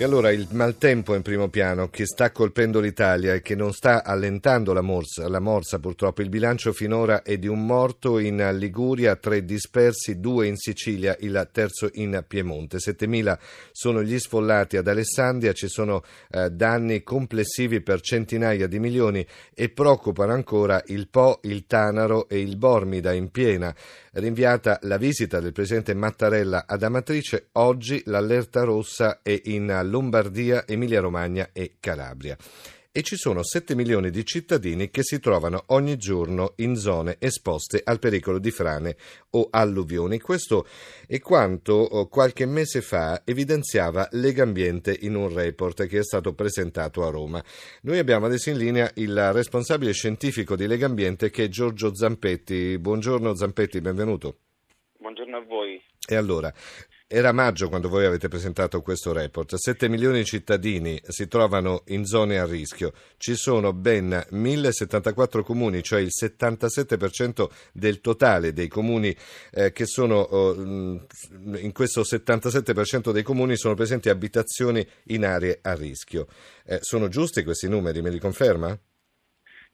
E allora il maltempo in primo piano che sta colpendo l'Italia e che non sta allentando la morsa, la morsa purtroppo. Il bilancio finora è di un morto in Liguria, tre dispersi, due in Sicilia, il terzo in Piemonte. 7.000 sono gli sfollati ad Alessandria, ci sono eh, danni complessivi per centinaia di milioni e preoccupano ancora il Po, il Tanaro e il Bormida in piena. Rinviata la visita del presidente Mattarella ad Amatrice, oggi l'allerta rossa è in Lombardia, Emilia-Romagna e Calabria e ci sono 7 milioni di cittadini che si trovano ogni giorno in zone esposte al pericolo di frane o alluvioni. Questo è quanto oh, qualche mese fa evidenziava Legambiente in un report che è stato presentato a Roma. Noi abbiamo adesso in linea il responsabile scientifico di Legambiente che è Giorgio Zampetti. Buongiorno Zampetti, benvenuto. Buongiorno a voi. E allora, era maggio quando voi avete presentato questo report. 7 milioni di cittadini si trovano in zone a rischio. Ci sono ben 1074 comuni, cioè il 77% del totale dei comuni eh, che sono oh, in questo 77% dei comuni sono presenti abitazioni in aree a rischio. Eh, sono giusti questi numeri, me li conferma?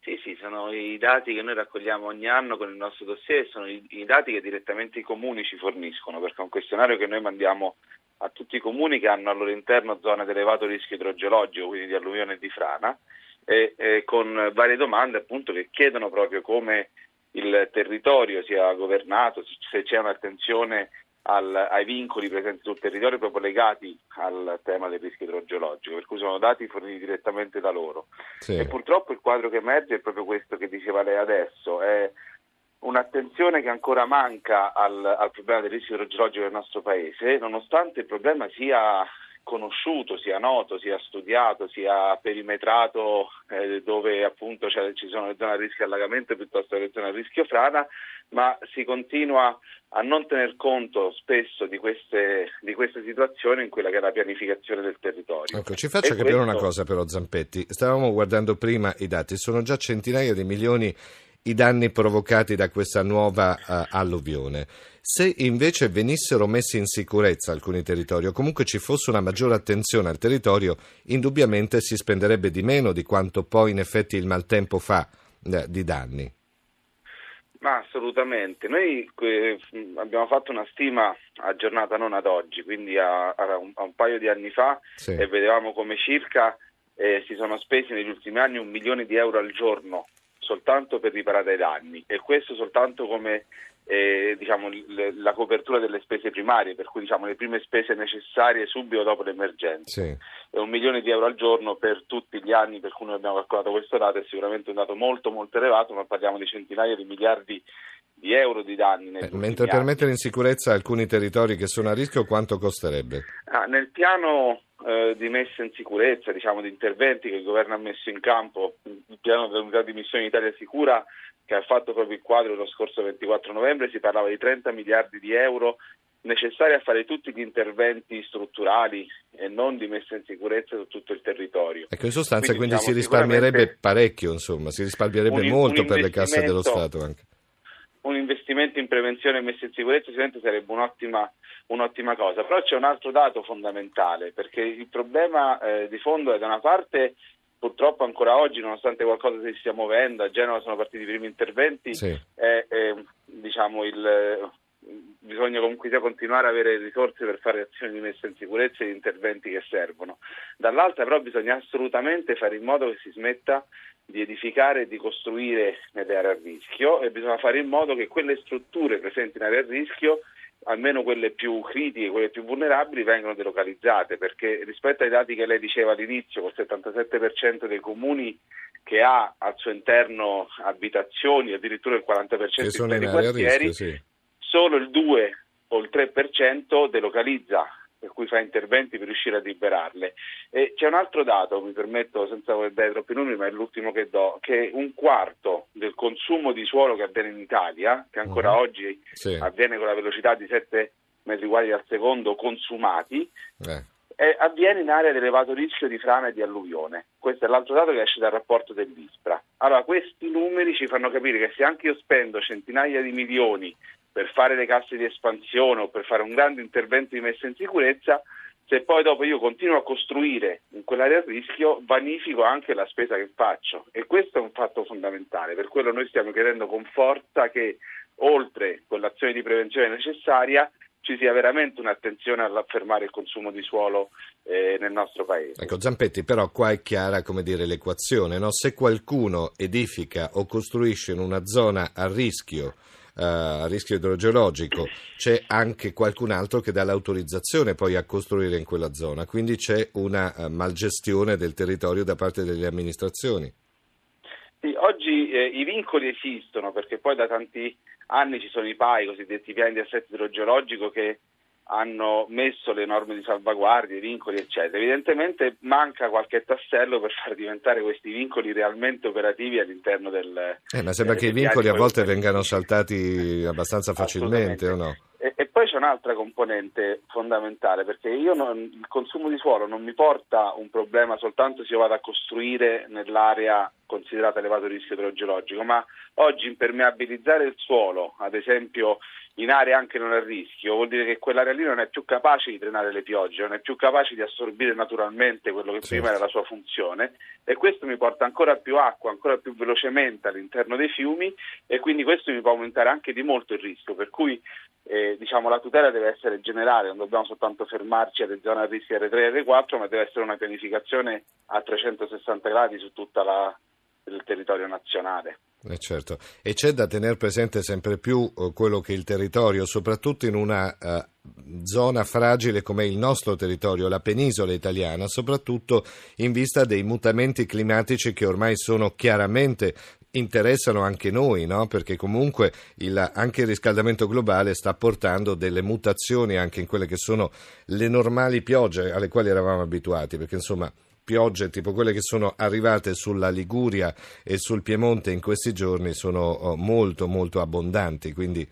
Sì, sì, sono i dati che noi raccogliamo ogni anno con il nostro dossier, sono i, i, dati che direttamente i comuni ci forniscono, un questionario che noi mandiamo a tutti i comuni che hanno al loro interno zone ad elevato rischio idrogeologico, quindi di alluvione e di frana, e, e con varie domande appunto che chiedono proprio come il territorio sia governato, se c'è un'attenzione al, ai vincoli presenti sul territorio proprio legati al tema del rischio idrogeologico, per cui sono dati forniti direttamente da loro. Sì. E purtroppo il quadro che emerge è proprio questo che diceva lei adesso, è un'attenzione che ancora manca al, al problema del rischio idrogeologico del nostro Paese, nonostante il problema sia conosciuto, sia noto, sia studiato, sia perimetrato eh, dove appunto ci sono le zone a rischio allagamento piuttosto che le zone a rischio frana, ma si continua a non tener conto spesso di queste, di queste situazioni in quella che è la pianificazione del territorio. Ecco, ci faccia capire questo... una cosa però Zampetti, stavamo guardando prima i dati, sono già centinaia di milioni i danni provocati da questa nuova uh, alluvione. Se invece venissero messi in sicurezza alcuni territori o comunque ci fosse una maggiore attenzione al territorio, indubbiamente si spenderebbe di meno di quanto poi in effetti il maltempo fa eh, di danni. Ma assolutamente, noi eh, abbiamo fatto una stima aggiornata non ad oggi, quindi a, a, un, a un, paio di anni fa sì. e vedevamo come circa eh, si sono spesi negli ultimi anni un milione di euro al giorno soltanto per riparare i danni e questo soltanto come eh, diciamo, le, la copertura delle spese primarie, per cui diciamo, le prime spese necessarie subito dopo l'emergenza. Sì. E un milione di euro al giorno per tutti gli anni per cui noi abbiamo calcolato questo dato è sicuramente un dato molto molto elevato, ma parliamo di centinaia di miliardi di euro di danni. Eh, mentre per mettere in sicurezza alcuni territori che sono a rischio quanto costerebbe? Ah, nel piano eh, di messa in sicurezza, diciamo, di interventi che il governo ha messo in campo, il piano dell'unità di missione Italia Sicura che ha fatto proprio il quadro lo scorso 24 novembre, si parlava di 30 miliardi di euro necessari a fare tutti gli interventi strutturali e non di messa in sicurezza su tutto il territorio. Ecco, in sostanza quindi, quindi diciamo, si risparmierebbe parecchio, insomma, si risparmierebbe un, molto un per le casse dello Stato anche. Un investimento in prevenzione e messa in sicurezza sicuramente sarebbe un'ottima, un'ottima cosa, però c'è un altro dato fondamentale, perché il problema eh, di fondo è da una parte purtroppo ancora oggi, nonostante qualcosa si stia muovendo, a Genova sono partiti i primi interventi, sì. è, è, diciamo, il, bisogna comunque continuare ad avere risorse per fare azioni di messa in sicurezza e interventi che servono. Dall'altra però bisogna assolutamente fare in modo che si smetta di edificare e di costruire nelle aree a rischio e bisogna fare in modo che quelle strutture presenti in aree a rischio almeno quelle più critiche, quelle più vulnerabili, vengono delocalizzate, perché rispetto ai dati che lei diceva all'inizio, col 77% dei comuni che ha al suo interno abitazioni, addirittura il 40% che sono in quartieri, rischio, sì. Solo il 2 o il 3% delocalizza per cui fa interventi per riuscire a liberarle. E c'è un altro dato, mi permetto senza voler dare troppi numeri, ma è l'ultimo che do, che un quarto del consumo di suolo che avviene in Italia, che ancora uh-huh. oggi sì. avviene con la velocità di 7 metri quadri al secondo consumati, eh. Eh, avviene in area di elevato rischio di frana e di alluvione. Questo è l'altro dato che esce dal rapporto dell'ISPRA. Allora, questi numeri ci fanno capire che se anche io spendo centinaia di milioni per fare le casse di espansione o per fare un grande intervento di messa in sicurezza, se poi dopo io continuo a costruire in quell'area a rischio, vanifico anche la spesa che faccio. E questo è un fatto fondamentale. Per quello noi stiamo chiedendo con forza che, oltre quell'azione di prevenzione necessaria, ci sia veramente un'attenzione all'affermare il consumo di suolo eh, nel nostro paese. Ecco Zampetti, però qua è chiara dire, l'equazione, no? se qualcuno edifica o costruisce in una zona a rischio a rischio idrogeologico, c'è anche qualcun altro che dà l'autorizzazione poi a costruire in quella zona, quindi c'è una uh, malgestione del territorio da parte delle amministrazioni. Sì, oggi eh, i vincoli esistono perché poi da tanti anni ci sono i PAI, i cosiddetti piani di assetto idrogeologico che hanno messo le norme di salvaguardia, i vincoli, eccetera. Evidentemente manca qualche tassello per far diventare questi vincoli realmente operativi all'interno del. Eh, ma sembra che i vincoli a volte vengano saltati abbastanza facilmente, o no? E, e, poi c'è un'altra componente fondamentale, perché non, il consumo di suolo non mi porta un problema soltanto se io vado a costruire nell'area considerata elevato rischio idrogeologico, ma oggi impermeabilizzare il suolo, ad esempio in aree anche non a rischio, vuol dire che quell'area lì non è più capace di drenare le piogge, non è più capace di assorbire naturalmente quello che prima era la sua funzione e questo mi porta ancora più acqua, ancora più velocemente all'interno dei fiumi e quindi questo mi può aumentare anche di molto il rischio, per cui eh, diciamo, la tutela deve essere generale, non dobbiamo soltanto fermarci alle zone a rischio R3 e R4, ma deve essere una pianificazione a 360 gradi su tutto il territorio nazionale. Eh certo. E c'è da tenere presente sempre più eh, quello che è il territorio, soprattutto in una uh, zona fragile come il nostro territorio, la penisola italiana, soprattutto in vista dei mutamenti climatici che ormai sono chiaramente interessano anche noi, no? perché comunque il, anche il riscaldamento globale sta portando delle mutazioni anche in quelle che sono le normali piogge alle quali eravamo abituati, perché insomma piogge tipo quelle che sono arrivate sulla Liguria e sul Piemonte in questi giorni sono oh, molto molto abbondanti, quindi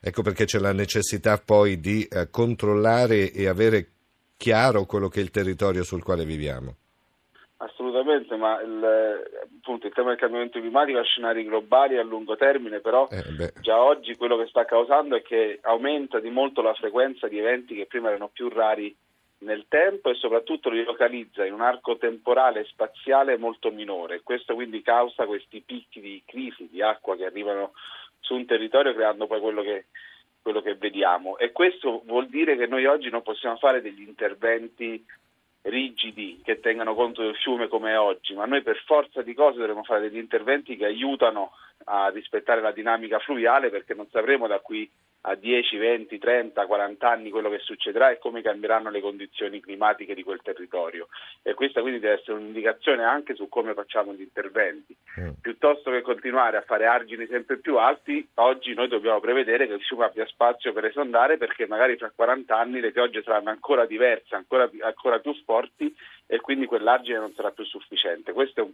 ecco perché c'è la necessità poi di eh, controllare e avere chiaro quello che è il territorio sul quale viviamo. Assolutamente, ma il, appunto, il tema del cambiamento climatico ha scenari globali a lungo termine, però eh, già oggi quello che sta causando è che aumenta di molto la frequenza di eventi che prima erano più rari nel tempo e soprattutto li localizza in un arco temporale e spaziale molto minore. Questo quindi causa questi picchi di crisi di acqua che arrivano su un territorio creando poi quello che, quello che vediamo. E questo vuol dire che noi oggi non possiamo fare degli interventi rigidi che tengano conto del fiume come è oggi, ma noi per forza di cose dovremo fare degli interventi che aiutano a rispettare la dinamica fluviale perché non sapremo da qui a 10, 20, 30, 40 anni quello che succederà e come cambieranno le condizioni climatiche di quel territorio. E questa quindi deve essere un'indicazione anche su come facciamo gli interventi. Mm. Piuttosto che continuare a fare argini sempre più alti, oggi noi dobbiamo prevedere che il fiume abbia spazio per esondare perché magari tra 40 anni le piogge saranno ancora diverse, ancora, ancora più forti e quindi quell'argine non sarà più sufficiente. Questo è un,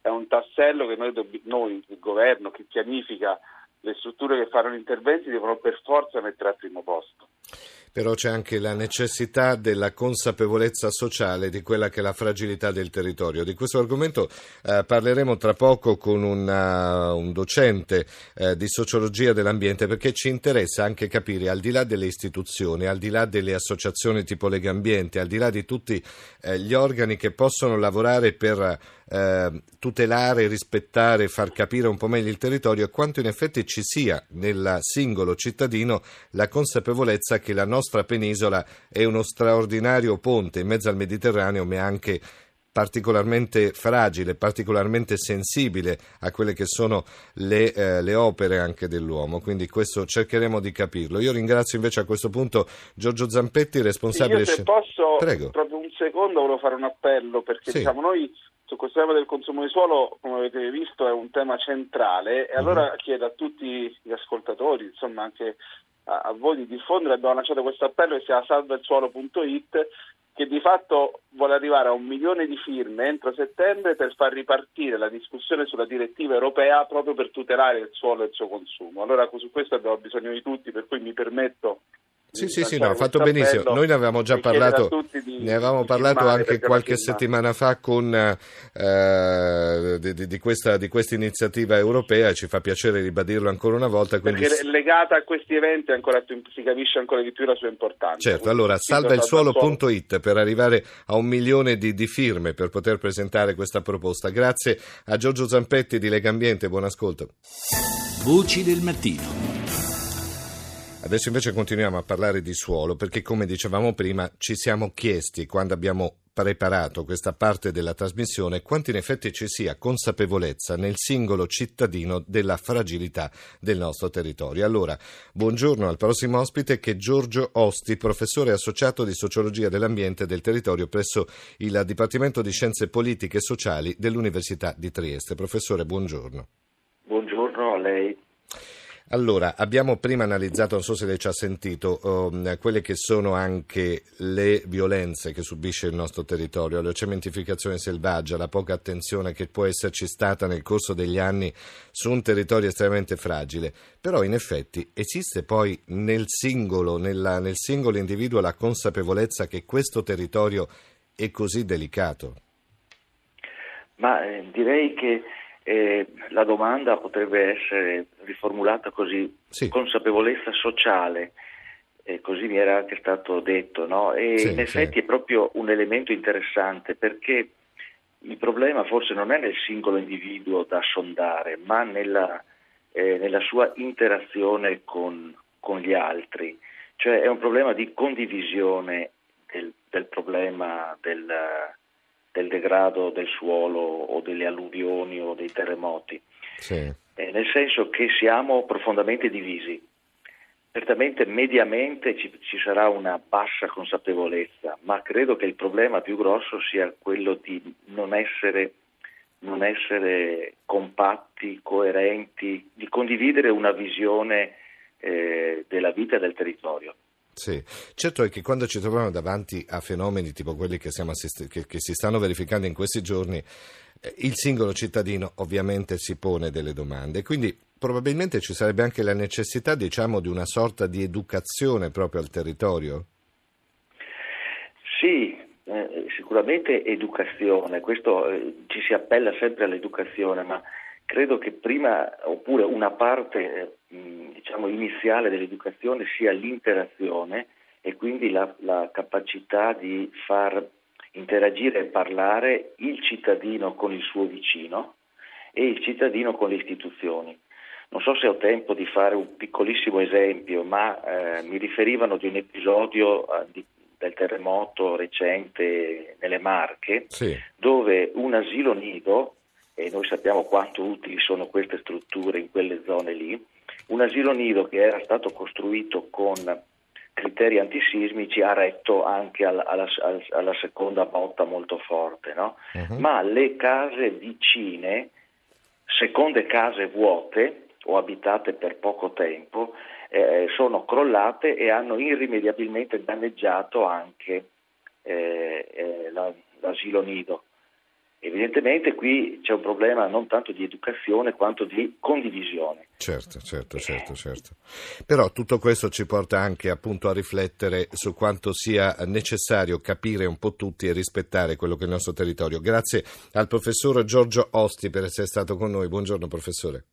è un tassello che noi, noi, il governo, che pianifica le strutture che fanno gli interventi devono per forza mettere al primo posto però c'è anche la necessità della consapevolezza sociale di quella che è la fragilità del territorio. Di questo argomento eh, parleremo tra poco con una, un docente eh, di sociologia dell'ambiente perché ci interessa anche capire, al di là delle istituzioni, al di là delle associazioni tipo Lega Ambiente, al di là di tutti eh, gli organi che possono lavorare per eh, tutelare, rispettare, far capire un po' meglio il territorio, quanto in effetti ci sia nel singolo cittadino la consapevolezza che la nostra penisola è uno straordinario ponte in mezzo al Mediterraneo, ma anche particolarmente fragile, particolarmente sensibile a quelle che sono le, eh, le, opere anche dell'uomo, quindi questo cercheremo di capirlo. Io ringrazio invece a questo punto Giorgio Zampetti, responsabile... Io se posso, Prego. proprio secondo, volevo fare un appello, perché sì. diciamo, noi su questo tema del consumo di suolo, come avete visto, è un tema centrale e allora mm-hmm. chiedo a tutti gli ascoltatori, insomma anche a, a voi di diffondere, abbiamo lanciato questo appello che si chiama salvailsuolo.it che di fatto vuole arrivare a un milione di firme entro settembre per far ripartire la discussione sulla direttiva europea proprio per tutelare il suolo e il suo consumo. Allora su questo abbiamo bisogno di tutti, per cui mi permetto Sì, sì, sì, no, ha fatto benissimo. Noi ne avevamo già parlato, di, ne avevamo parlato anche qualche settimana fa con, eh, di, di, questa, di questa iniziativa europea e ci fa piacere ribadirlo ancora una volta. Quindi... Perché legata a questi eventi più, si capisce ancora di più la sua importanza. Certo, allora salvailsuolo.it per arrivare a un milione di, di firme per poter presentare questa proposta. Grazie a Giorgio Zampetti di Lega Ambiente, buon ascolto. Voci del mattino. Adesso invece continuiamo a parlare di suolo perché come dicevamo prima ci siamo chiesti quando abbiamo preparato questa parte della trasmissione quanto in effetti ci sia consapevolezza nel singolo cittadino della fragilità del nostro territorio. Allora, buongiorno al prossimo ospite che è Giorgio Osti, professore associato di sociologia dell'ambiente e del territorio presso il Dipartimento di Scienze Politiche e Sociali dell'Università di Trieste. Professore, buongiorno. Buongiorno a lei. Allora, abbiamo prima analizzato, non so se lei ci ha sentito, um, quelle che sono anche le violenze che subisce il nostro territorio, la cementificazione selvaggia, la poca attenzione che può esserci stata nel corso degli anni su un territorio estremamente fragile. Però in effetti esiste poi nel singolo, nella, nel singolo individuo la consapevolezza che questo territorio è così delicato. Ma eh, direi che eh, la domanda potrebbe essere riformulata così, sì. consapevolezza sociale, eh, così mi era anche stato detto, no? e sì, in effetti sì. è proprio un elemento interessante perché il problema forse non è nel singolo individuo da sondare, ma nella, eh, nella sua interazione con, con, gli altri, cioè è un problema di condivisione del, del problema del del degrado del suolo o delle alluvioni o dei terremoti, sì. eh, nel senso che siamo profondamente divisi. Certamente mediamente ci, ci, sarà una bassa consapevolezza, ma credo che il problema più grosso sia quello di non essere, non essere compatti, coerenti, di condividere una visione eh, della vita e del territorio. Sì, certo è che quando ci troviamo davanti a fenomeni tipo quelli che, assist- che, che si stanno verificando in questi giorni, eh, il singolo cittadino ovviamente si pone delle domande, quindi probabilmente ci sarebbe anche la necessità, diciamo, di una sorta di educazione proprio al territorio. Sì, eh, sicuramente educazione, questo eh, ci si appella sempre all'educazione, ma credo che prima, oppure una parte eh, diciamo, iniziale dell'educazione sia l'interazione e quindi la, la capacità di far interagire e parlare il cittadino con il suo vicino e il cittadino con le istituzioni. Non so se ho tempo di fare un piccolissimo esempio, ma eh, mi riferivano di un episodio eh, di, del terremoto recente nelle Marche, sì. dove un asilo nido e noi sappiamo quanto utili sono queste strutture in quelle zone lì. Un asilo nido che era stato costruito con criteri antisismici ha retto anche alla, alla, alla seconda botta molto forte, no? uh-huh. ma le case vicine, seconde case vuote o abitate per poco tempo, eh, sono crollate e hanno irrimediabilmente danneggiato anche eh, eh, la, l'asilo nido. Evidentemente qui c'è un problema non tanto di educazione quanto di condivisione. Certo, certo, certo, certo. Però tutto questo ci porta anche appunto a riflettere su quanto sia necessario capire un po' tutti e rispettare quello che è il nostro territorio. Grazie al professor Giorgio Osti per essere stato con noi. Buongiorno professore.